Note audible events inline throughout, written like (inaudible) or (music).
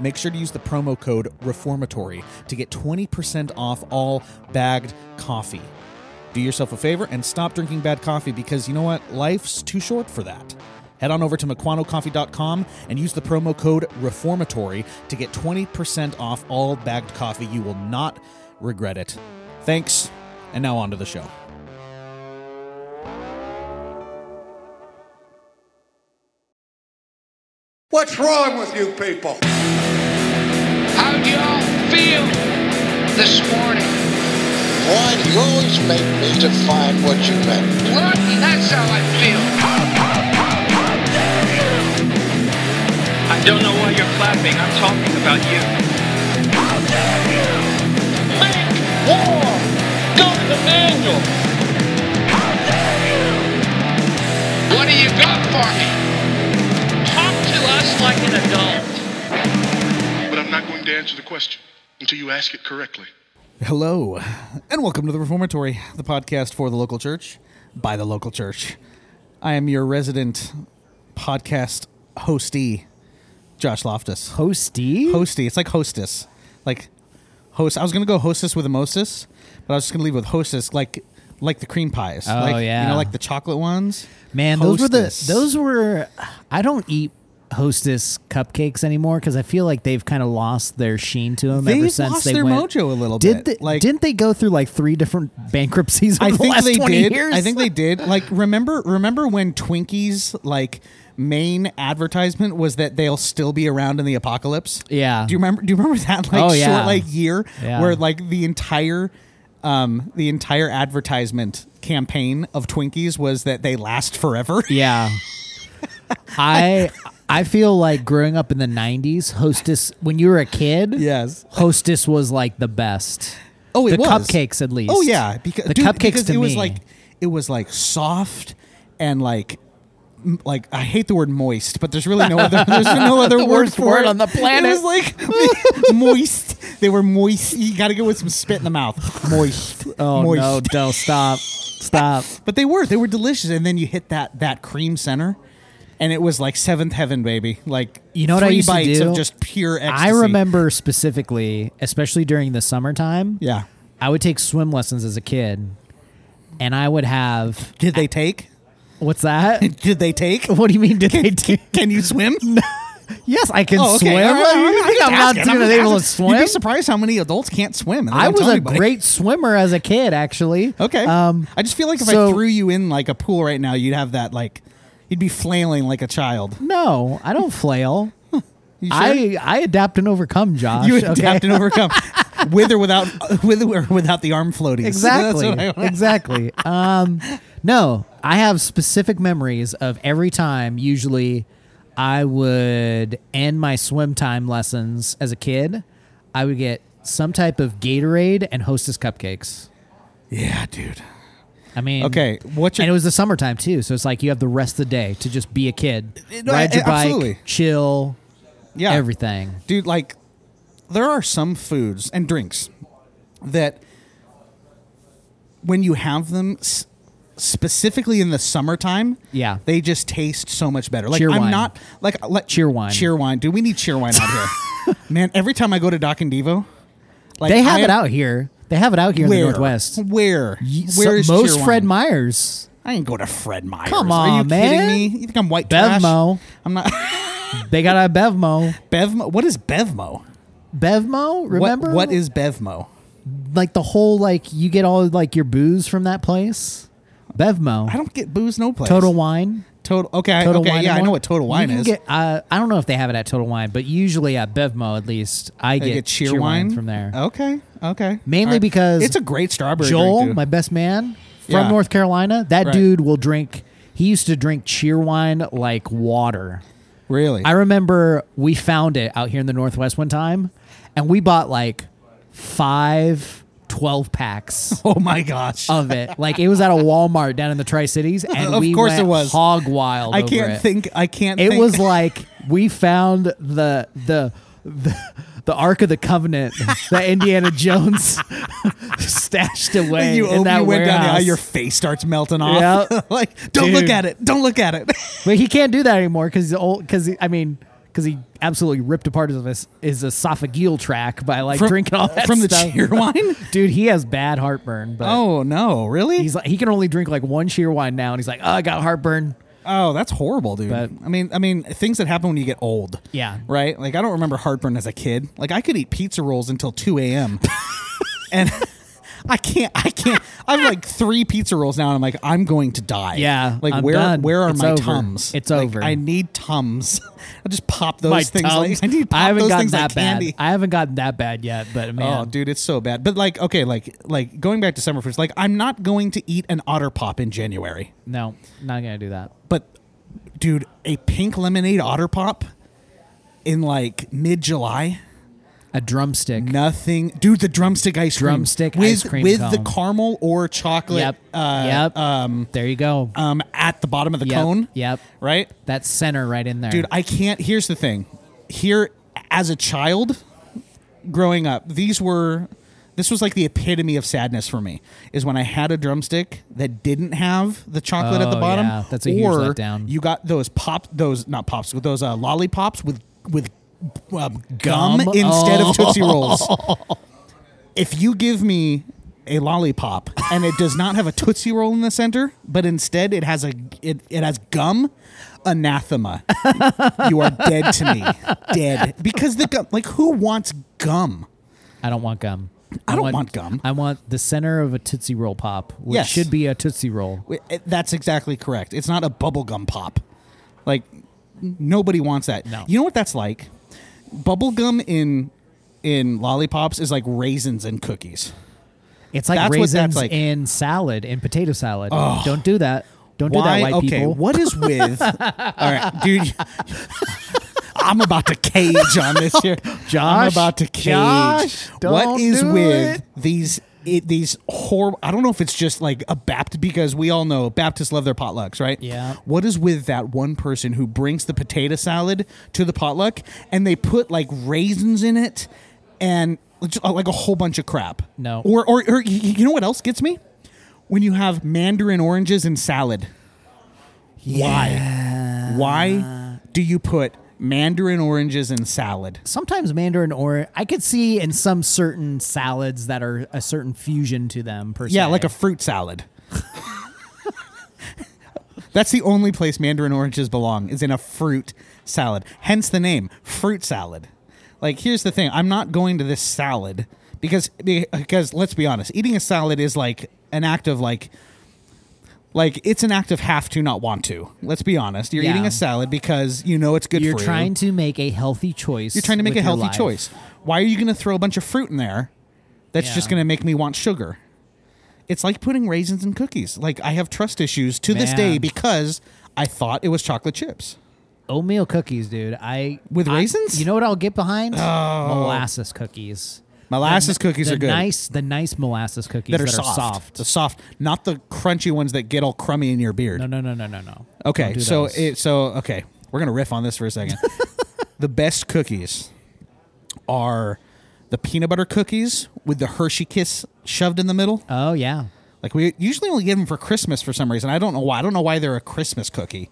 make sure to use the promo code reformatory to get 20% off all bagged coffee. Do yourself a favor and stop drinking bad coffee because you know what? Life's too short for that. Head on over to MukwanoCoffee.com and use the promo code reformatory to get 20% off all bagged coffee. You will not regret it. Thanks and now on to the show. What's wrong with you people? How feel this morning? Why do you always make me define what you meant? What? That's how I feel. I don't know why you're clapping. I'm talking about you. How dare you? Make war! Go to the manual! How dare you? What do you got for me? Talk to us like an adult. But I'm not going to answer the question until you ask it correctly. Hello, and welcome to the Reformatory, the podcast for the local church by the local church. I am your resident podcast hostee, Josh Loftus. Hosty? Hosty, it's like hostess, like host. I was gonna go hostess with a mostess, but I was just gonna leave with hostess, like like the cream pies. Oh, like, you yeah. know, like the chocolate ones. Man, those were the those were I don't eat hostess cupcakes anymore because I feel like they've kind of lost their sheen to them ever They've since lost they their went. mojo a little Did bit. they, Like- didn't they go through like three different bankruptcies over I the think last they 20 did. years? I think they did. Like remember remember when Twinkies like main advertisement was that they'll still be around in the apocalypse? Yeah. Do you remember do you remember that like Oh, short like year Yeah. where like the entire um the entire advertisement campaign of Twinkies was that they last forever? Yeah. (laughs) I I feel like growing up in the 90s, Hostess when you were a kid, Yes. Hostess was like the best. Oh, it the was. cupcakes at least. Oh yeah, because the dude, cupcakes because to it was like it was like soft and like like I hate the word moist, but there's really no other (laughs) there's no other The word for word it. on the planet. It was like (laughs) moist. They were moist. You got to go with some spit in the mouth. Moist. (laughs) oh moist. no, don't stop. Stop. But they were they were delicious, and then you hit that that cream center. And it was like seventh heaven, baby. Like You know what I three used to do? of just pure ecstasy. I remember specifically, especially during the summertime, Yeah. I would take swim lessons as a kid, and I would have Did they take? what's that? (laughs) Did they take? what do you mean? Did they take? Can you swim? (laughs) Yes, I can Oh, okay. swim. All right, all right. You think just I'm not asking. gonna just be able to asking. You'd swim? be surprised how many adults can't swim. and they I don't was tell a anybody. great swimmer as a kid, actually. Okay. Um, I just feel like if I threw you in like a pool right now, you'd have that like, you'd be flailing like a child. no, I don't flail. (laughs) You sure? I I adapt and overcome, Josh. you okay? adapt and overcome, (laughs) with or without, (laughs) with or without the arm floaties. Exactly. Exactly. Um, no, I have specific memories of every time. Usually, I would end my swim time lessons as a kid. I would get some type of Gatorade and Hostess cupcakes. yeah, dude. I mean, Okay, what's your? and it was the summertime too, so it's like you have the rest of the day to just be a kid, No, ride your bike, absolutely. chill, yeah, everything. dude. Like, there are some foods and drinks that, when you have them, s- specifically in the summertime, Yeah. they just taste so much better. Like Cheer I'm wine. not like like Cheerwine. Cheer wine. Do we need cheerwine out here? (laughs) Man, every time I go to Doc and Devo, like they have I it am- out here. They have it out here Where? in the Northwest. Where? Y- Where is most cheer Fred wine? Myers. I ain't go to Fred Meyer. Come on, Are you on, kidding me? You think I'm white trash? Bevmo. I'm not. (laughs) They got a Bevmo. Bevmo. What is Bevmo? Bevmo, What- remember? what is Bevmo? like the whole like you get all like your booze from that place? Bevmo. I don't get booze no place. Total Wine. Total. Okay. Total okay. Wine. yeah, I know what Total Wine is. Get, uh, I don't know if they have it at Total Wine, but usually at Bevmo at least I get, get cheer, wine from there. Okay. Okay. Mainly right. because it's a great strawberry. Joel, drink, my best man from Yeah. North Carolina, that Right. dude will drink. He used to drink cheerwine like water. Really? I remember we found it out here in the Northwest one time, and we bought like five 12 packs (laughs) oh my gosh. of it. Like it was at a Walmart down in the Tri Cities, and Of we course went it was. hog wild. I over can't it. think. I can't. It think. was like we found the the the, the Ark of the Covenant that Indiana (laughs) Jones stashed away you, in open- that you went down the aisle, warehouse. your face starts melting off. Yep. (laughs) like, don't look Dude. at it. Don't look at it. But he can't do that anymore because he's old. Because I mean, because he absolutely ripped apart his his esophageal tract by like From- drinking all that from the cheerwine? (laughs) Dude, he has bad heartburn. But oh no, really? he's like he can only drink like one cheerwine now, and he's like, oh, I got heartburn. oh, that's horrible, dude. But- I mean, I mean, things that happen when you get old. Yeah. Right. Like I don't remember heartburn as a kid. Like I could eat pizza rolls until two a.m. (laughs) and. I can't. I can't. I have like three pizza rolls now, and I'm like, I'm going to die. Yeah, Like I'm where? done. Where are It's my over. tums? It's Like, over. I need tums. (laughs) I just pop those My things. Tums. Like, I need to pop I haven't those gotten things that like bad. candy. I haven't gotten that bad yet, but oh, man, Oh, dude, it's so bad. But like, okay, like, like going back to summer fruits, like, I'm not going to eat an otter pop in January. no, not gonna do that. But, dude, a pink lemonade otter pop in like mid July, A drumstick. nothing, dude. The drumstick ice cream, Drumstick with ice cream with the caramel or chocolate. Yep. Uh, yep. Um. there you go. Um. At the bottom of the yep. cone. Yep. Right. That center right in there. Dude, I can't. Here's the thing. Here, as a child, growing up, these were. This was like the epitome of sadness for me. Is when I had a drumstick that didn't have the chocolate at the Oh, bottom. yeah. That's a huge or letdown. You got those pop, those not pops, those uh, lollipops with with um, gum, Gum? instead Oh. of Tootsie Rolls. (laughs) if you give me a lollipop and it does not have a tootsie roll in the center, but instead it has a it, it has gum, anathema. you are dead to me, dead because the gum. Like who wants gum? I don't want gum. I don't want gum. I want the center of a Tootsie Roll pop, which Yes. should be a Tootsie Roll. It- it- That's exactly correct. It's not a bubblegum pop. Like nobody wants that. No. You know what that's like? Bubblegum in in lollipops is like raisins and cookies. It's like That's what raisins that's like. in salad, in potato salad. Don't do that. Don't do that, white okay, people. what is (laughs) with? all right, dude. I'm about to cage on this here. Josh, I'm about to cage. Josh, what don't is do with it. these? It, these horrible. I don't know if it's just like a Baptist because we all know Baptists love their potlucks, right? Yeah. What is with that one person who brings the potato salad to the potluck and they put like raisins in it and uh, like a whole bunch of crap? No. Or or, or you know what else gets me? When you have mandarin oranges in salad. Why? Why do you put mandarin oranges in salad? Sometimes mandarin or I could see in some certain salads that are a certain fusion to them. Per Yeah, se. like a fruit salad. (laughs) That's the only place mandarin oranges belong is in a fruit salad. Hence the name, fruit salad. Like here's the thing, I'm not going to this salad because because let's be honest, eating a salad is like an act of like like it's an act of have to not want to. Let's be honest. You're Yeah. eating a salad because you know it's good You're for trying you. to make a healthy choice. You're trying to make with a your healthy life. choice. Why are you going to throw a bunch of fruit in there? That's just going to make me want sugar. It's like putting raisins in cookies. Like I have trust issues to this day Man. because I thought it was chocolate chips. Oatmeal cookies, dude. I With I- raisins? Oh. you know what I'll get behind? Oh. Molasses cookies. Molasses The- cookies the are good. Nice, the nice molasses cookies that are soft. soft. The soft, not the crunchy ones that get all crummy in your beard. No, no, no, no, no, no. Okay, Don't so those. it so okay, we're gonna riff on this for a second. (laughs) the best cookies are the peanut butter cookies with the Hershey Kiss shoved in the middle. oh yeah, Like we usually only get them for Christmas for some reason. I don't know why. I don't know why they're a Christmas cookie.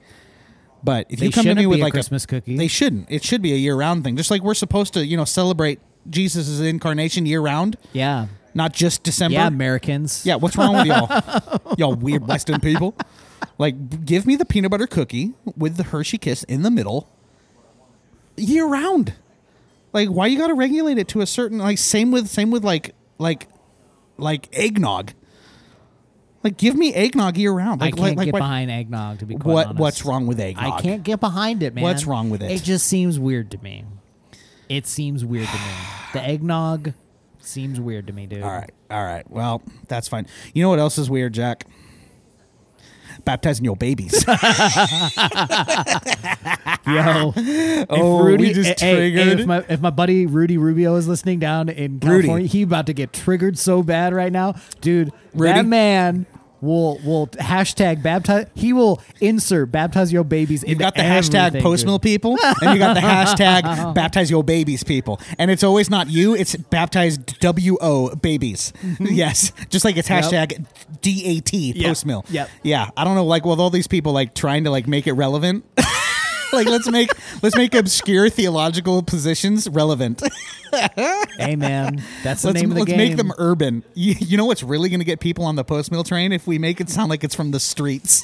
But if They you come to me with be a like Christmas cookie. they shouldn't. It should be a year round thing. Just like we're supposed to, you know, celebrate Jesus' incarnation year round, yeah, not just December. yeah. Americans. Yeah, what's wrong with y'all? (laughs) y'all weird Western people. Like, give me the peanut butter cookie with the Hershey Kiss in the middle, year round. Like, why you got to regulate it to a certain like? Same with same with like like like eggnog. Like, give me eggnog year round. I Like, can't like, like get why- behind eggnog to be quite what honest. what's wrong with eggnog? I can't get behind it, man. What's wrong with it? It just seems weird to me. It seems weird to me. The eggnog seems weird to me, dude. All right, all right. Well, that's fine. You know what else is weird, Jack? Baptizing your babies. (laughs) (laughs) Yo, Oh, Rudy, we just eh, eh, eh, triggered. if my if my buddy Rudy Rubio is listening down in Rudy. California, he about to get triggered so bad right now, dude. Rudy? That man will will hashtag baptize. He will insert baptize your babies. You've got the hashtag post mill people, (laughs) and you got the hashtag (laughs) baptize your babies people, and it's always not you; it's baptized W O babies. Mm-hmm. (laughs) yes, just like it's hashtag D A T post mill. Yep. Yeah, I don't know, like with all these people like trying to like make it relevant. (laughs) like let's make let's make obscure theological positions relevant. (laughs) Hey man, that's the let's name of the let's game. make them urban. You, you know what's really going to get people on the post mill train if we make it sound like it's from the streets.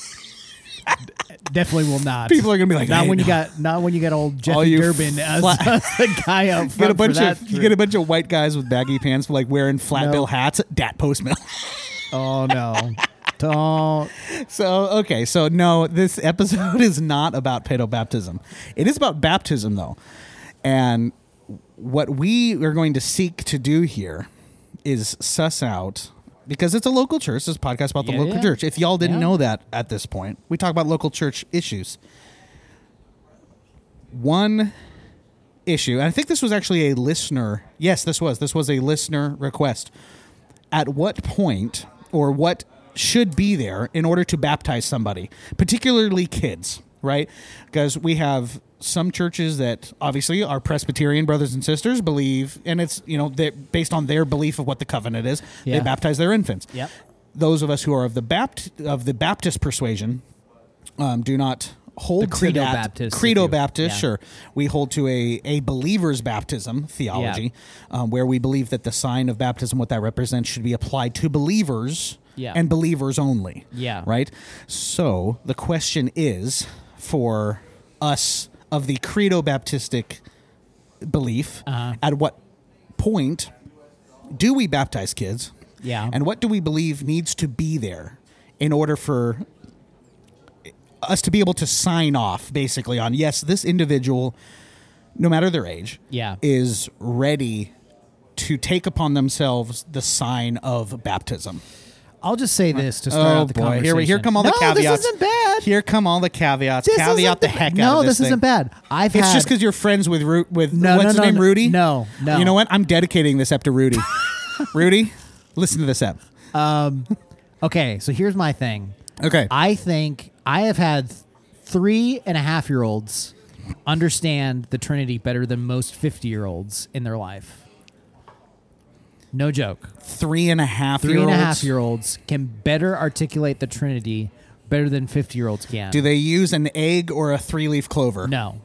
(laughs) Definitely will not. People are gonna be like, not "Hey, when you no." got not when you got old Jeffy you Durbin as, the guy out You get a front bunch that of you get a bunch of white guys with baggy pants, like wearing flat No. bill hats. Dat post mill. Oh no, don't. so okay, so no, this episode (laughs) is not about pedo baptism. It is about baptism though, and what we are going to seek to do here is suss out because it's a local church. This podcast about the Yeah, local yeah. church. If y'all didn't Yeah. know that at this point, we talk about local church issues. One issue, and I think this was actually a listener. Yes, this was. This was a listener request. At what point or what should be there in order to baptize somebody, particularly kids, right? Because we have some churches that obviously our Presbyterian brothers and sisters believe, and it's you know they based on their belief of what the covenant is, Yeah. they baptize their infants. Yep. Those of us who are of the Bapt of the Baptist persuasion um, do not hold The Credo to that. Baptist, Credo Baptist, yeah. sure. We hold to a a believer's baptism theology, um, where we believe that the sign of baptism, what that represents, should be applied to believers Yeah. and believers only. Yeah. Right. So the question is for us of the Credo Baptistic belief, Uh-huh. at what point do we baptize kids? Yeah. And what do we believe needs to be there in order for us to be able to sign off basically on yes, this individual, no matter their age, Yeah. is ready to take upon themselves the sign of baptism. I'll just say this to start Oh out the boy, conversation. here we here come all the no, caveats. This isn't bad. Here come all the caveats. This Caveat the heck no, out of this. No, this isn't bad. I've It's had just because you're friends with Ru- with No, what's no, his no, name, no. Rudy. No, no. You know what? I'm dedicating this up to Rudy. (laughs) Rudy, listen to this up. Um, okay, so here's my thing. Okay. I think I have had three and a half year olds understand the Trinity better than most 50 year olds in their life. No joke. three and a half Three year and a olds. half year olds can better articulate the Trinity better than 50 year olds can. Do they use an egg or a three leaf clover? No.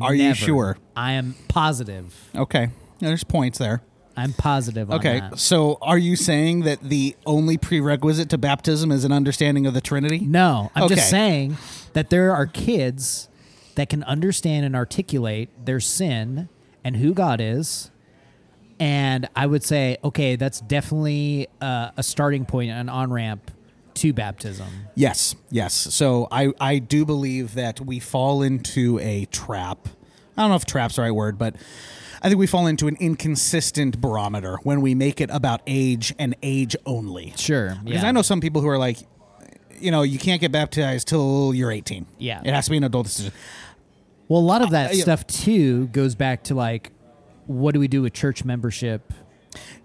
Are you Never. sure? I am positive. Okay. There's points there. I'm positive on Okay. that. So are you saying that the only prerequisite to baptism is an understanding of the Trinity? No, I'm Okay. just saying that there are kids that can understand and articulate their sin and who God is. And I would say, okay, that's definitely uh, a starting point, an on ramp to baptism. Yes. Yes. So I, I do believe that we fall into a trap. I don't know if trap's the right word, but I think we fall into an inconsistent barometer when we make it about age and age only. Sure. Because yeah. I know some people who are like, you know, you can't get baptized till you're 18. Yeah. It has to be an adult decision. Well, a lot of that Uh, stuff too goes back to like, what do we do with church membership?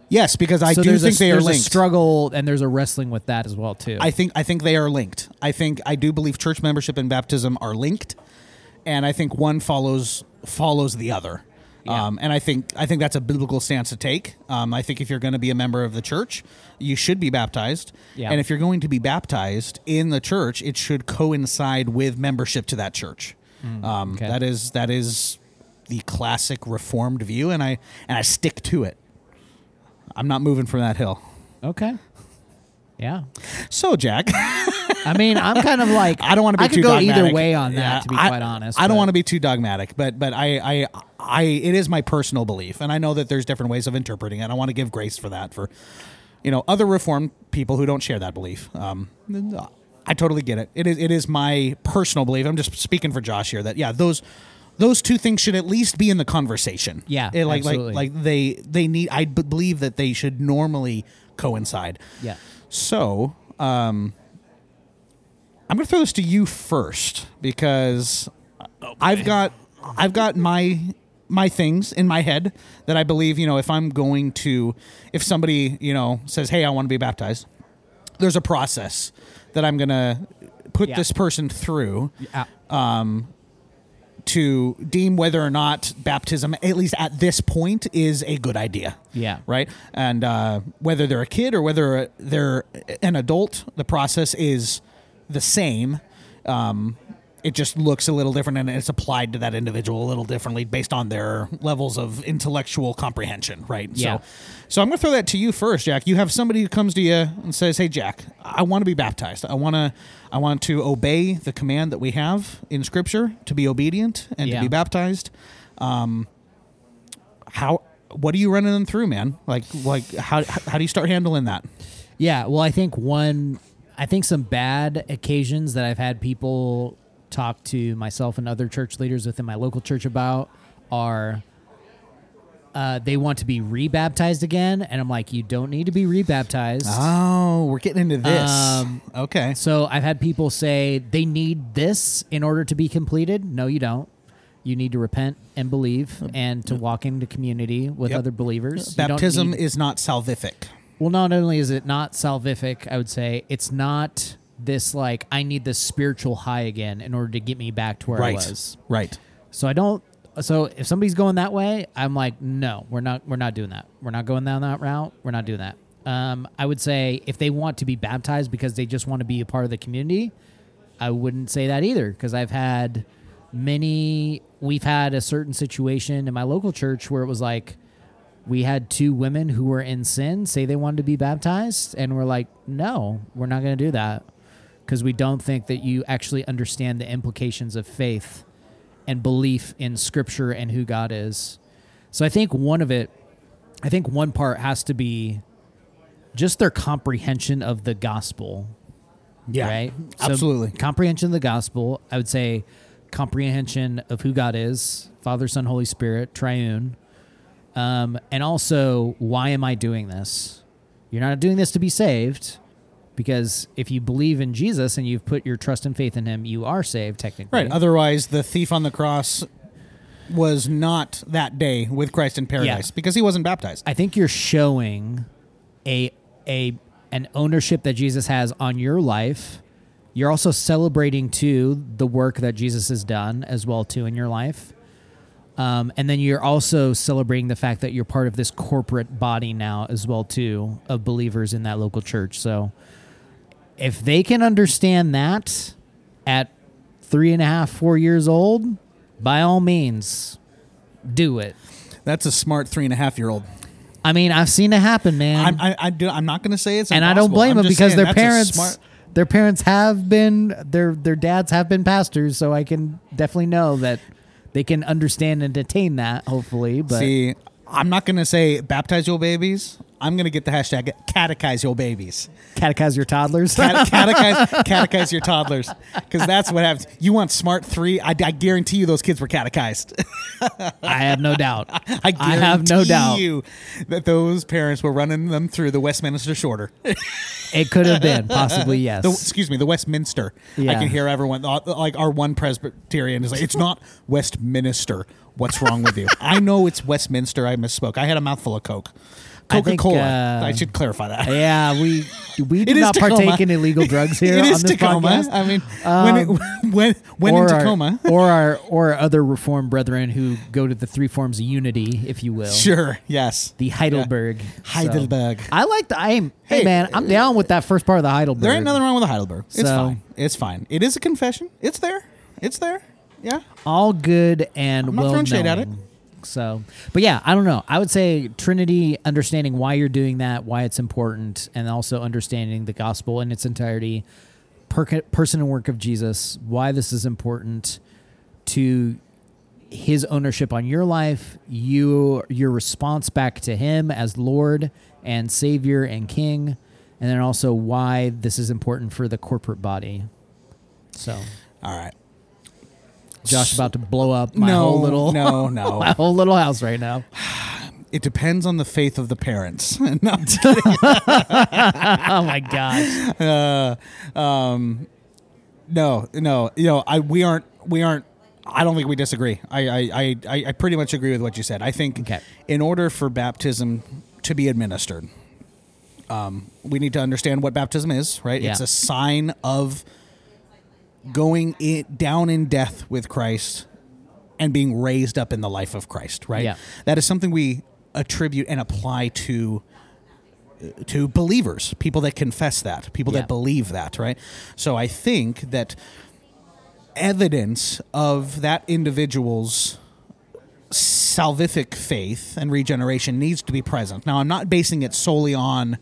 Yes, because I so do think a, they are there's linked. a struggle and there's a wrestling with that as well too. I think I think they are linked. I think I do believe church membership and baptism are linked, and I think one follows follows the other. Yeah. Um, and I think I think that's a biblical stance to take. Um, I think if you're going to be a member of the church, you should be baptized. Yeah. And if you're going to be baptized in the church, it should coincide with membership to that church. um, Mm, okay. That is that is the classic Reformed view, and I and I stick to it. I'm not moving from that hill. okay. Yeah. So, Jack. (laughs) I mean, I'm kind of like I don't want to be I too could go dogmatic. either way on that, Yeah, to be I- quite honest. I don't but- want to be too dogmatic, but but I, I I it is my personal belief, and I know that there's different ways of interpreting it. I want to give grace for that for you know other reformed people who don't share that belief. Um, I totally get it. It is it is my personal belief. I'm just speaking for Josh here that yeah those. Those two things should at least be in the conversation. Yeah, It- like absolutely. like like they they need. I b- believe that they should normally coincide. Yeah. So, um, I'm going to throw this to you first because I've got I've got my my things in my head that I believe, you know, if I'm going to if somebody, you know, says, "Hey, I want to be baptized." There's a process that I'm going to put Yeah. this person through Uh, to deem whether or not baptism, at least at this point, is a good idea. Yeah. Right. And uh, whether they're a kid or whether they're an adult, the process is the same. Um, it just looks a little different and it's applied to that individual a little differently based on their levels of intellectual comprehension. Right. Yeah. So, so I'm going to throw that to you first, Jack. You have somebody who comes to you and says, "Hey, Jack, I want to be baptized. I want to, I want to obey the command that we have in Scripture to be obedient and Yeah. to be baptized." Um, how? What are you running them through, man? Like, like how how do you start handling that? Yeah, well, I think one, I think some bad occasions that I've had people talk to myself and other church leaders within my local church about are uh, they want to be rebaptized again, and I'm like, you don't need to be rebaptized. Oh, we're getting into this. Um, okay. So I've had people say they need this in order to be completed. No, you don't. You need to repent and believe and to walk into community with Yep. other believers. Baptism need- is not salvific. well, not only is it not salvific, I would say it's not this like I need this spiritual high again in order to get me back to where right. I was. Right. So I don't. So if somebody's going that way, I'm like, no, we're not. We're not doing that. We're not going down that route. We're not doing that. Um, I would say if they want to be baptized because they just want to be a part of the community, I wouldn't say that either because I've had many. We've had a certain situation in my local church where it was like we had two women who were in sin say they wanted to be baptized, and we're like, no, we're not going to do that because we don't think that you actually understand the implications of faith and belief in Scripture and who God is. So I think one of it, I think one part has to be just their comprehension of the gospel Yeah. right? So Absolutely. comprehension of the gospel. I would say comprehension of who God is, Father, Son, Holy Spirit, triune. Um, and also, why am I doing this? You're not doing this to be saved, because if you believe in Jesus and you've put your trust and faith in Him, you are saved technically. Right. Otherwise, the thief on the cross was not that day with Christ in paradise Yeah. because he wasn't baptized. I think you're showing a a an ownership that Jesus has on your life. You're also celebrating too the work that Jesus has done as well too in your life. Um, and then you're also celebrating the fact that you're part of this corporate body now as well too of believers in that local church. So if they can understand that at three and a half, four years old, by all means, do it. That's a smart three and a half year old. I mean, I've seen it happen, man. I'm, I, I do, I'm not going to say it's and I don't blame I'm them because saying their parents smart- their parents have been their their dads have been pastors so i can definitely know that they can understand and attain that hopefully but See, I'm not going to say baptize your babies. I'm going to get the hashtag catechize your babies. catechize your toddlers Cate- (laughs) catechize, catechize your toddlers because that's what happens. You want smart three? I, I guarantee you those kids were catechized. i have no doubt (laughs) I, I have no doubt you that those parents were running them through the Westminster Shorter. it could have been possibly (laughs) yes The, excuse me, the Westminster. I can hear everyone uh, like our one Presbyterian is like, it's not Westminster. What's wrong with you? I know it's Westminster. I misspoke. I had a mouthful of Coke. I Coca think, Cola. uh, I should clarify that. yeah we we (laughs) do not Tacoma. partake in illegal drugs (laughs) here it is on this Tacoma. podcast I mean, when it, (laughs) when when in or our- Tacoma, or our or our other reformed brethren who go to the three forms of unity if you will sure, yes, the heidelberg Heidelberg. So, i like the i am hey, Hey, man i'm down with that first part of the heidelberg there ain't nothing wrong with the Heidelberg. It's So- fine. It's fine. It is a confession. It's there. It's there. Yeah. all good and I'm not well throwing shade at known. So, but yeah, I don't know. I would say Trinity, understanding why you're doing that, why it's important, and also understanding the gospel in its entirety, per- person and work of Jesus, why this is important to his ownership on your life, you your response back to him as Lord and Savior and King, and then also why this is important for the corporate body. So, All right. Josh about to blow up my no, whole little no, (laughs) no. my whole little house right now. (sighs) It depends on the faith of the parents. (laughs) no, (laughs) Oh my gosh. no, no. You know, I we aren't we aren't I don't think we disagree. I, I, I, I I pretty much agree with what you said. I think Okay. in order for baptism to be administered, um, we need to understand what baptism is, right? Yeah. It's a sign of going in, down in death with Christ and being raised up in the life of Christ, right? Yeah. That is something we attribute and apply to to believers, people that confess that, people Yeah. that believe that, right? So I think that evidence of that individual's salvific faith and regeneration needs to be present. Now, I'm not basing it solely on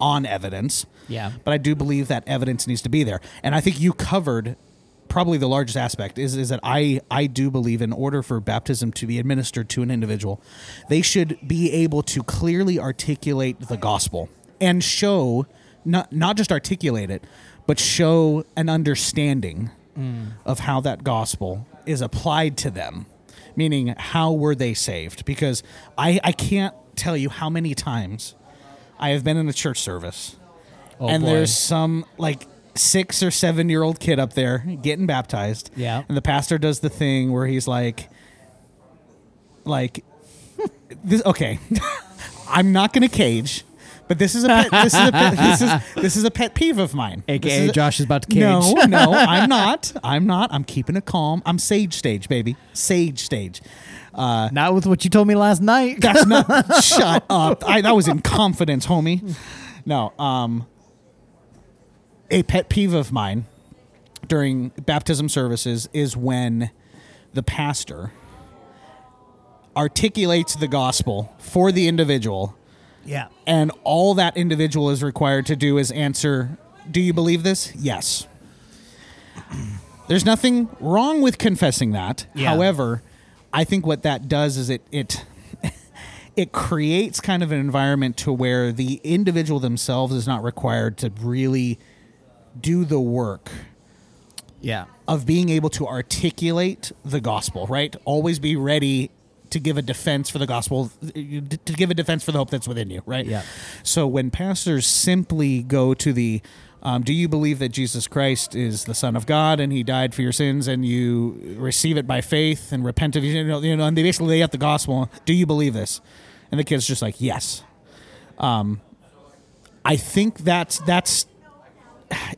on evidence. Yeah. But I do believe that evidence needs to be there. And I think you covered probably the largest aspect is is that I I do believe in order for baptism to be administered to an individual, they should be able to clearly articulate the gospel and show not not just articulate it, but show an understanding mm. of how that gospel is applied to them. Meaning how were they saved? Because I, I can't tell you how many times I have been in a church service Oh, and boy. there's some like six or seven year old kid up there getting baptized. Yeah. And the pastor does the thing where he's like, like, (laughs) this. Okay, (laughs) I'm not gonna cage, but this is a pet, this is a pet, this is this is a pet peeve of mine. AKA is a- Josh is about to cage. No, no, (laughs) I'm not. I'm not. I'm keeping it calm. I'm sage stage, baby. Sage stage. Uh, Not with what you told me last night. That's not. (laughs) shut up. I, that was in confidence, homie. No. Um. A pet peeve of mine during baptism services is when the pastor articulates the gospel for the individual, yeah. and all that individual is required to do is answer, "Do you believe this?" Yes. There's nothing wrong with confessing that. Yeah. However, I think what that does is it it (laughs) it creates kind of an environment to where the individual themselves is not required to really do the work Yeah. of being able to articulate the gospel, right? Always be ready to give a defense for the gospel, to give a defense for the hope that's within you, right? Yeah. So when pastors simply go to the, um, do you believe that Jesus Christ is the Son of God and He died for your sins, and you receive it by faith and repent of you know, you know, and they basically lay out the gospel. Do you believe this? And the kid's just like, yes. Um, I think that's that's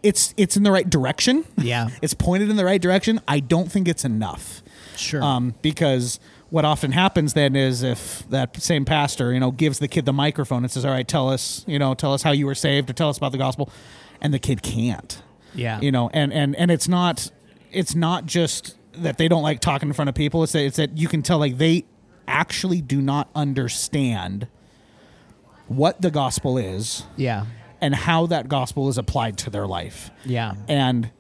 it's it's in the right direction. Yeah. (laughs) it's pointed in the right direction. I don't think it's enough. Sure. Um, because what often happens then is if that same pastor, you know, gives the kid the microphone and says, "All right, tell us, you know, tell us how you were saved, or tell us about the gospel," and the kid can't. Yeah. You know, and and and it's not it's not just that they don't like talking in front of people. It's that it's that you can tell like they actually do not understand what the gospel is yeah. and how that gospel is applied to their life. Yeah. And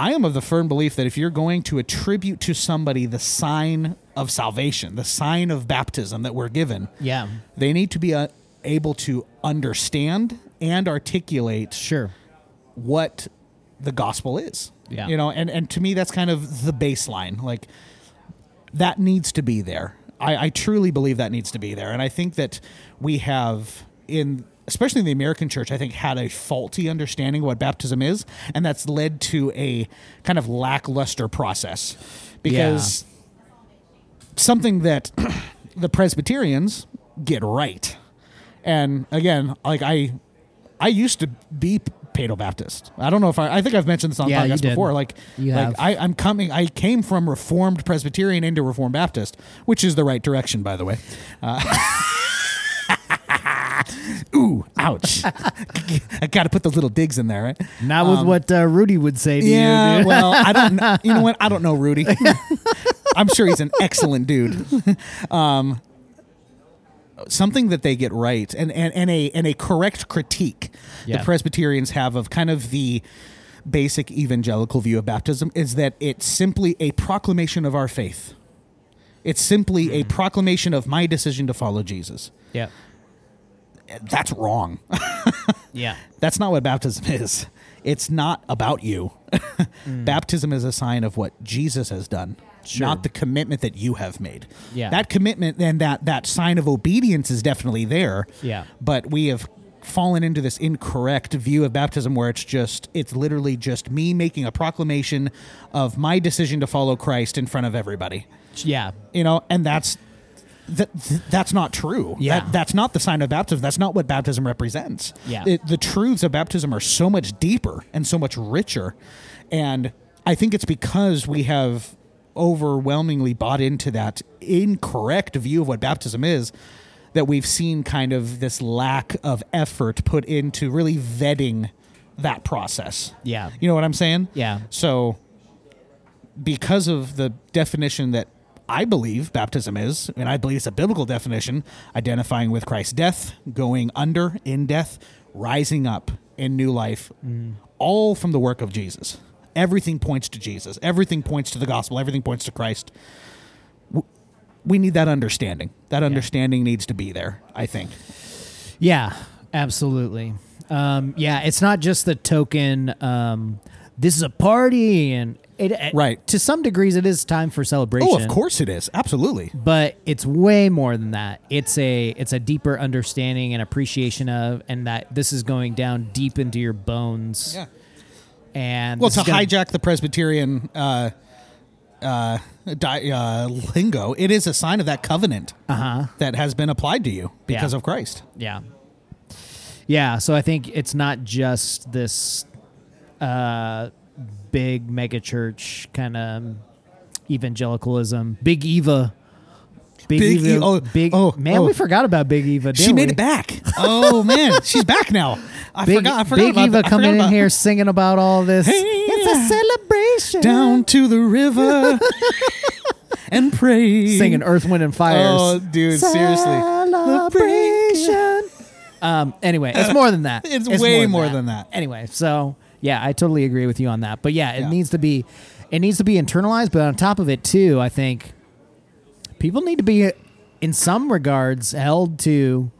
I am of the firm belief that if you're going to attribute to somebody the sign of salvation, the sign of baptism that we're given, Yeah. they need to be uh, able to understand and articulate Sure. what the gospel is. Yeah. You know, and, and to me, that's kind of the baseline. Like, that needs to be there. I, I truly believe that needs to be there. And I think that we have, in especially in the American church, I think had a faulty understanding of what baptism is. And that's led to a kind of lackluster process. Because something that (clears throat) the Presbyterians get right. And again, like I I used to be Pado Baptist. I don't know if I I think I've mentioned this on Yeah, podcast before. Like You like have. I, I'm coming I came from Reformed Presbyterian into Reformed Baptist, which is the right direction, by the way. Uh, (laughs) ooh, ouch. (laughs) I gotta put those little digs in there, right? Not with what uh, Rudy would say to you. Yeah, well, I don't. know. (laughs) You know what? I don't know Rudy. (laughs) I'm sure he's an excellent dude. Um, something that they get right, and and, and a and a correct critique Yeah. the Presbyterians have of kind of the basic evangelical view of baptism is that it's simply a proclamation of our faith. It's simply a proclamation of my decision to follow Jesus. yeah. That's wrong. (laughs) Yeah. That's not what baptism is. It's not about you. (laughs) Mm. Baptism is a sign of what Jesus has done, Sure. not the commitment that you have made. Yeah. That commitment and that that sign of obedience is definitely there. Yeah. But we have fallen into this incorrect view of baptism where it's just it's literally just me making a proclamation of my decision to follow Christ in front of everybody. Yeah. You know, and that's that th- that's not true. Yeah. That, that's not the sign of baptism. That's not what baptism represents. Yeah. It- the truths of baptism are so much deeper and so much richer. And I think it's because we have overwhelmingly bought into that incorrect view of what baptism is that we've seen kind of this lack of effort put into really vetting that process. Yeah. You know what I'm saying? Yeah. So because of the definition that I believe baptism is, and I believe it's a biblical definition, identifying with Christ's death, going under in death, rising up in new life, all from the work of Jesus. Everything points to Jesus. Everything points to the gospel. Everything points to Christ. We need that understanding. That understanding needs to be there, I think. Yeah, absolutely. Um, yeah, it's not just the token. Um, this is a party, and it, it- Right. to some degrees, it is time for celebration. Oh, of course it is. Absolutely. but it's way more than that. It's a it's a deeper understanding and appreciation of, and that this is going down deep into your bones. Yeah. And Well, to gonna- hijack the Presbyterian uh, uh, di- uh, lingo, it is a sign of that covenant uh-huh. that has been applied to you because. Yeah. of Christ. Yeah. Yeah, so I think it's not just this uh big mega church kind of evangelicalism. Big Eva. Big, Big Eva. E- oh, big oh, man, oh. we forgot about Big Eva. She made we? it back. Oh man, she's back now. I Big, forgot. I forgot Big Eva that. Coming in here singing about all this. Hey, it's a celebration. down to the river (laughs) and pray. singing Earth, Wind, and Fire. Oh, dude, seriously. Celebration. Um. Anyway, it's more than that. (laughs) It's way more than that. Anyway, so yeah, I totally agree with you on that. But yeah, it Yeah. needs to be, it needs to be internalized. But on top of it too, I think people need to be, in some regards, held to,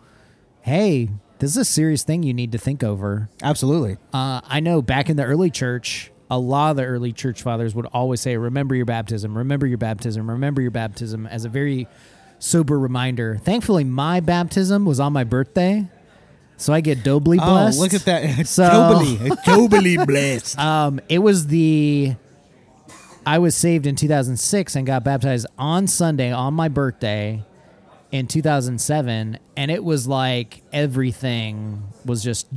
hey, this is a serious thing you need to think over. Absolutely. Uh, I know back in the early church, a lot of the early church fathers would always say, "Remember your baptism. Remember your baptism. Remember your baptism," as a very sober reminder. Thankfully, my baptism was on my birthday, so I get doubly blessed. Oh, look at that. (laughs) (laughs) So- totally blessed. (laughs) Um, it was the I was saved in 2006 and got baptized on Sunday on my birthday in 2007, and it was like everything was just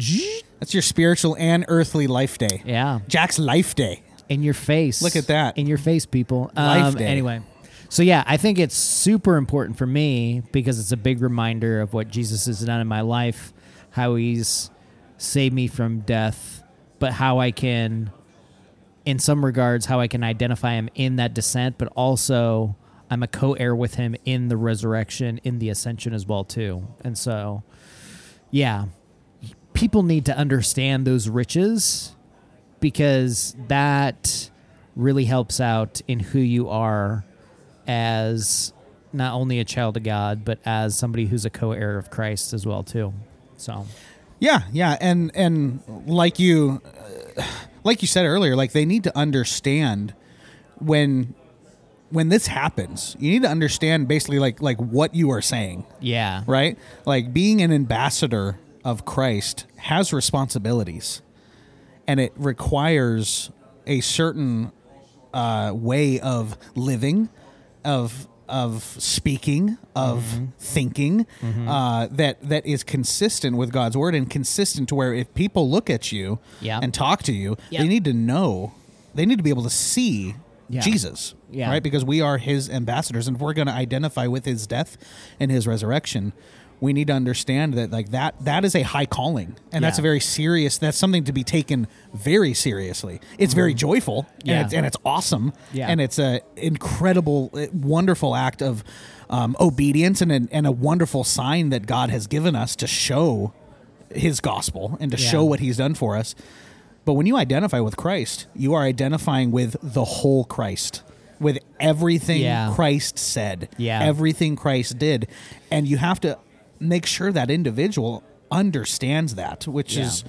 That's your spiritual and earthly life day. yeah. Jack's life day. in your face. Look at that. In your face, people. Life Um, day. Anyway, so yeah, I think it's super important for me because it's a big reminder of what Jesus has done in my life, how he's saved me from death, but how I can, in some regards, how I can identify him in that descent, but also I'm a co-heir with him in the resurrection, in the ascension as well too. And so, yeah, people need to understand those riches because that really helps out in who you are as not only a child of God, but as somebody who's a co-heir of Christ as well too. So Yeah, yeah, and and like you, uh, like you said earlier, like they need to understand when when this happens. You need to understand basically like like what you are saying, yeah, right? Like being an ambassador of Christ has responsibilities, and it requires a certain uh, way of living, of of speaking, of Mm-hmm. thinking uh, that that is consistent with God's word and consistent to where if people look at you Yeah. and talk to you, Yeah. they need to know, they need to be able to see Yeah. Jesus, Yeah. right? Because we are His ambassadors, and if we're going to identify with His death and His resurrection. We need to understand that like that that is a high calling and that's a very serious that's something to be taken very seriously. It's very joyful Mm-hmm. Yeah. and it's and it's awesome Yeah. and it's a incredible uh, wonderful act of um, obedience and a, and a wonderful sign that God has given us to show his gospel and to Yeah. show what he's done for us. But when you identify with Christ, you are identifying with the whole Christ, with everything Yeah. Christ said, Yeah. everything Christ did. And you have to make sure that individual understands that, which Yeah. is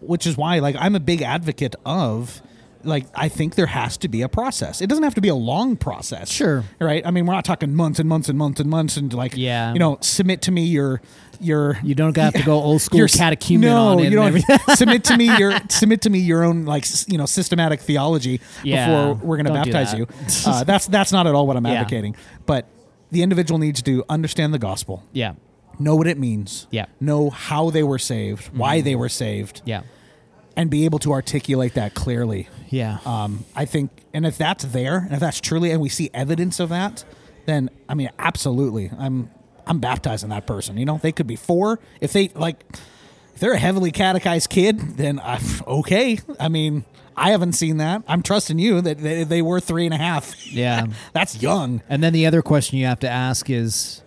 which is why like I'm a big advocate of like I think there has to be a process. It doesn't have to be a long process. Sure. Right? I mean, we're not talking months and months and months and months and like Yeah. you know, submit to me your your You don't have to go (laughs) old school your catechumen no, you don't (laughs) submit to me (laughs) your submit to me your own like you know systematic theology Yeah, before we're going to baptize you. Uh, that's that's not at all what I'm Yeah. advocating. But the individual needs to understand the gospel, yeah. Know what it means, Yeah. Mm-hmm. know how they were saved, why they were saved, Yeah. and be able to articulate that clearly. Yeah. Um, I think, and if that's there, and if that's truly, and we see evidence of that, then I mean, absolutely, I'm I'm baptizing that person. You know, they could be four. If they like, if they're a heavily catechized kid, then I'm (laughs) okay. I mean, I haven't seen that. I'm trusting you that they, they were three and a half. Yeah. (laughs) that's young. And then the other question you have to ask is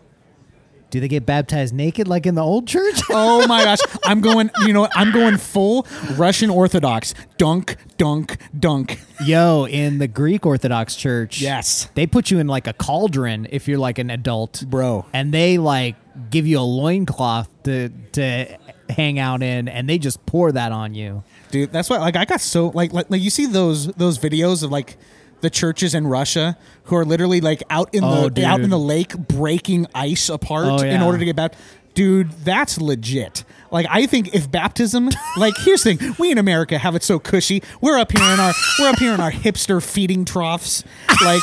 do they get baptized naked like in the old church? (laughs) Oh my gosh, I'm going. You know, what? I'm going full Russian Orthodox. Dunk, dunk, dunk. Yo, in the Greek Orthodox Church, Yes. they put you in like a cauldron if you're like an adult, Bro. and they like give you a loincloth to to hang out in, and they just pour that on you. dude that's why like i got so like, like like you see those those videos of like the churches in russia who are literally like out in Oh, the out in the lake breaking ice apart Oh, in order to get back dude that's legit. Like i think if baptism like here's the thing. We in america have it so cushy. We're up here in our we're up here in our hipster feeding troughs like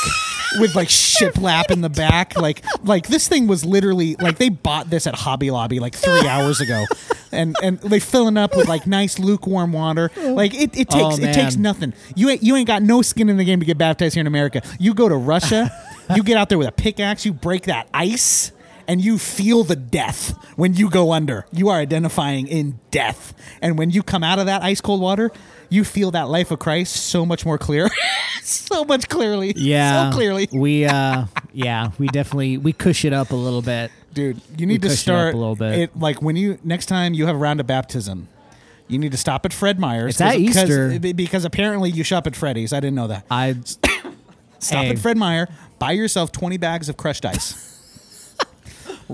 with like shiplap in the back. Like like this thing was literally like they bought this at hobby lobby like three hours ago. And and they filling up with like nice lukewarm water. Like it, it takes Oh, it takes nothing. You ain't you ain't got no skin in the game to get baptized here in america. You go to russia you get out there with a pickaxe you break that ice and you feel the death when you go under. You are identifying in death. And when you come out of that ice cold water, you feel that life of Christ so much more clear. (laughs) so much clearly. Yeah, So clearly. We uh, yeah, we definitely we cush it up a little bit. Dude, you need to cushion it start a little bit. It, like when you next time you have a round of baptism, you need to stop at Fred Meyer's. It's at Easter. because, because apparently you shop at Freddy's. I didn't know that. I (coughs) Stop Hey. at Fred Meyer, buy yourself 20 bags of crushed ice.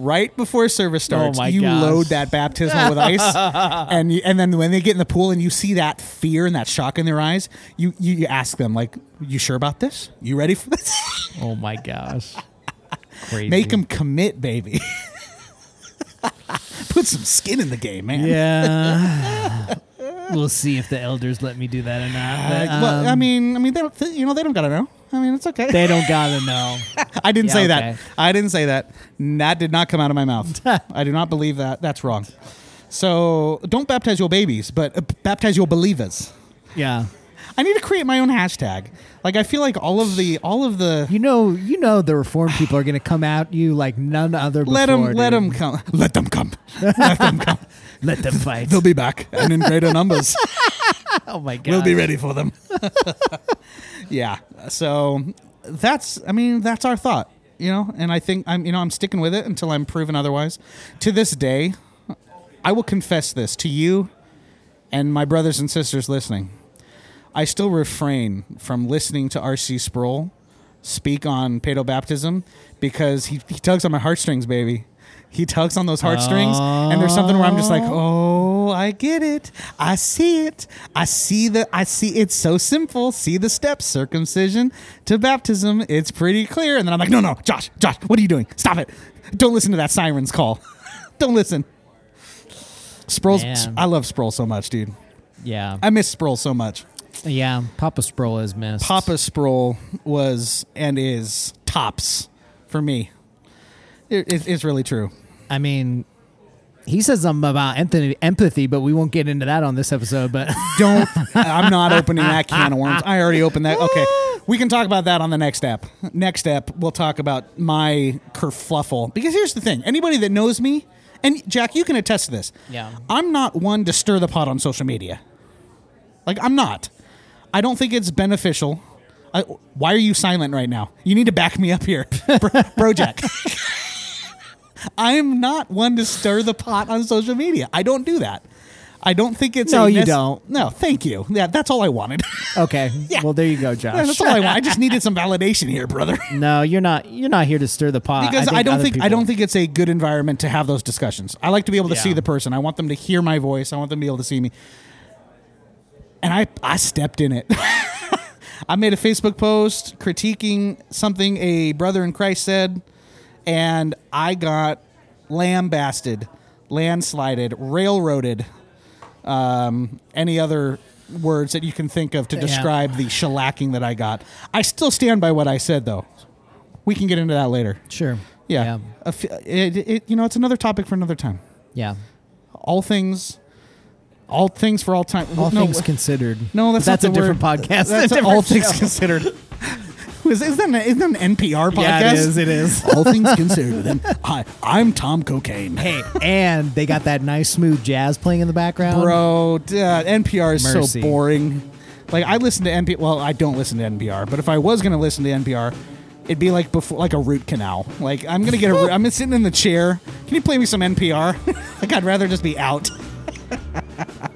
Right before service starts, Oh you gosh. load that baptismal with ice. (laughs) and you, and then when they get in the pool and you see that fear and that shock in their eyes, you, you, you ask them, like, you sure about this? You ready for this? (laughs) oh my gosh, crazy. Make them commit, baby. (laughs) Put some skin in the game, man. Yeah. we'll see if the elders let me do that or not. but, Uh, well, I um, mean, I mean, they don't, you know, they don't gotta know. I mean, it's okay. they don't gotta know. (laughs) I didn't Yeah, say okay. that. I didn't say that. That did not come out of my mouth. (laughs) I do not believe that. That's wrong. So don't baptize your babies, but uh, baptize your believers. Yeah. I need to create my own hashtag. Like I feel like all of the all of the You know, you know, the reform people are gonna come at you like none other. Before, let them let dude. them come. Let them come. Let them come. (laughs) let them fight. They'll be back and in greater numbers. oh my god, We'll be ready for them. Yeah. So that's I mean that's our thought, you know, and I think I'm you know I'm sticking with it until I'm proven otherwise. To this day, I will confess this to you and my brothers and sisters listening. I still refrain from listening to R.C. Sproul speak on pedo baptism because he, he tugs on my heartstrings, baby. He tugs on those heartstrings, and there's something where I'm just like, oh, Oh, I get it. I see it. I see the. I see it's so simple. See the steps: circumcision to baptism. It's pretty clear. And then I'm like, no, no, Josh, Josh, what are you doing? Stop it! Don't listen to that siren's call. (laughs) Don't listen. Sproul's. Man. I love Sproul so much, dude. Yeah, I miss Sproul so much. yeah. Papa Sproul is missed. Papa Sproul was and is tops for me. It, it- it's really true. I mean, he says something about empathy, empathy, but we won't get into that on this episode. But (laughs) Don't. I'm not opening that can of worms. I already opened that. Okay, (laughs) we can talk about that on the next step. Next step, we'll talk about my kerfluffle. Because here's the thing: anybody that knows me, and Jack, you can attest to this. Yeah. I'm not one to stir the pot on social media. Like I'm not. I don't think it's beneficial. I, why are you silent right now? You need to back me up here, (laughs) bro, bro Jack. I'm not one to stir the pot on social media. I don't do that. I don't think it's No, you nece- don't. No, thank you. Yeah, that's all I wanted. (laughs) okay, Yeah. well there you go, Yeah, that's all I want. I just needed some (laughs) validation here, brother. no, you're not. You're not here to stir the pot. Because I, don't think I people- don't think it's a good environment to have those discussions. I like to be able to Yeah. see the person. I want them to hear my voice. I want them to be able to see me. And I I stepped in it. (laughs) I made a Facebook post critiquing something a brother in Christ said, and I got lambasted, landslided, railroaded, um, any other words that you can think of to describe the shellacking that I got. I still stand by what I said, though. We can get into that later. Sure. Yeah, Yeah. A f- it, it, you know, it's another topic for another time. Yeah. All things, all things for all time. All no, things considered. no, that's that's not a the different word. podcast. That's (laughs) a different all things considered. Is, is, that an, is that an NPR podcast? Yeah, it is. It is. (laughs) all things considered. And hi, I'm Tom Cocaine. Hey, and they got that nice smooth jazz playing in the background. Bro, NPR is Mercy. so boring. Like I listen to NPR. Well, I don't listen to NPR, but if I was going to listen to NPR, it'd be like before, like a root canal. Like I'm gonna get a. root- I'm sitting in the chair. Can you play me some NPR? (laughs) like I'd rather just be out. (laughs)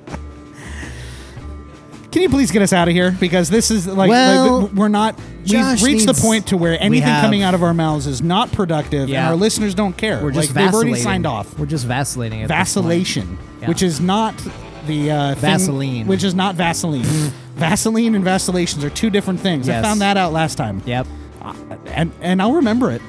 Can you please get us out of here? Because this is like, Well, like, we're not. Josh we've reached needs- the point to where anything have- coming out of our mouths is not productive, Yeah. and our listeners don't care. We're just like, they've already vacillating. signed off. We're just vacillating. At this point. Vacillation, Yeah. which is not the uh, thing- Vaseline. which is not Vaseline. (laughs) Vaseline and vacillations are two different things. I Yes. found that out last time, Yep. and and I'll remember it.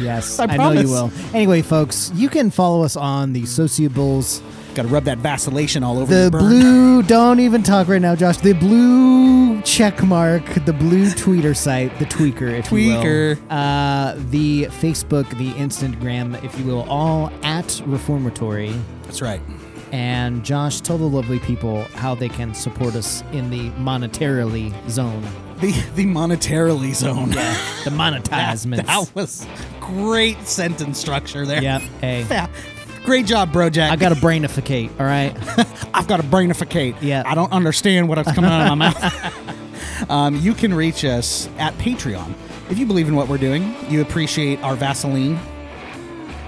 Yes, (laughs) I I, know promise. you will. Anyway, folks, you can follow us on the Sociables, Got to rub that vacillation all over the blue. Don't even talk right now, Josh. The blue check mark, the blue tweeter site, the tweaker, if Tweaker. you will. Uh, the Facebook, the Instagram, if you will, all at Reformatory. That's right. And Josh, tell the lovely people how they can support us in the monetarily zone, The the monetarily zone. Yeah, the (laughs) monetizements. that was great sentence structure there. Yep. Hey, (laughs) Yeah. Great job, bro, Jack. I got to brainificate. All right. (laughs) I've got to brainificate. Yeah. I don't understand what's coming out of my mouth. (laughs) (laughs) um, you can reach us at Patreon. If you believe in what we're doing, you appreciate our Vaseline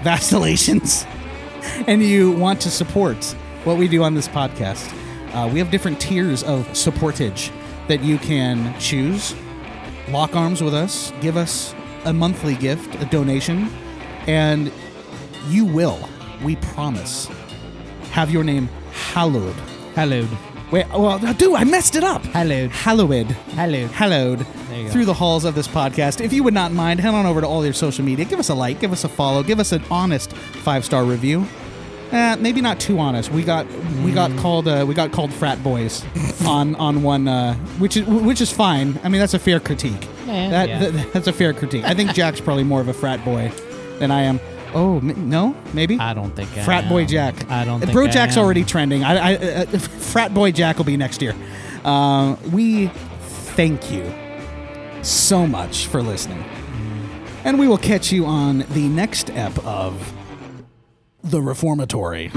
vacillations, and you want to support what we do on this podcast, uh, we have different tiers of supportage that you can choose. Lock arms with us, give us a monthly gift, a donation, and you will, we promise, have your name hallowed. Hallowed. Wait, well, dude, I messed it up. Hallowed. Hallowed. Hallowed. Hallowed There you go. through the halls of this podcast. If you would not mind, head on over to all your social media. Give us a like, give us a follow, give us an honest five star review. Eh, maybe not too honest. We got we got Mm. called uh, we got called frat boys (laughs) on on one, uh, which is which is fine. I mean that's a fair critique. Yeah, that, yeah. that- that's a fair critique. I think Jack's probably more of a frat boy than I am. Oh m- no, maybe I don't think I Frat Boy am. Jack. I don't think Bro I Jack's am. already trending. I, I uh, Frat Boy Jack will be next year. Uh, we thank you so much for listening, and we will catch you on the next ep of the Reformatory.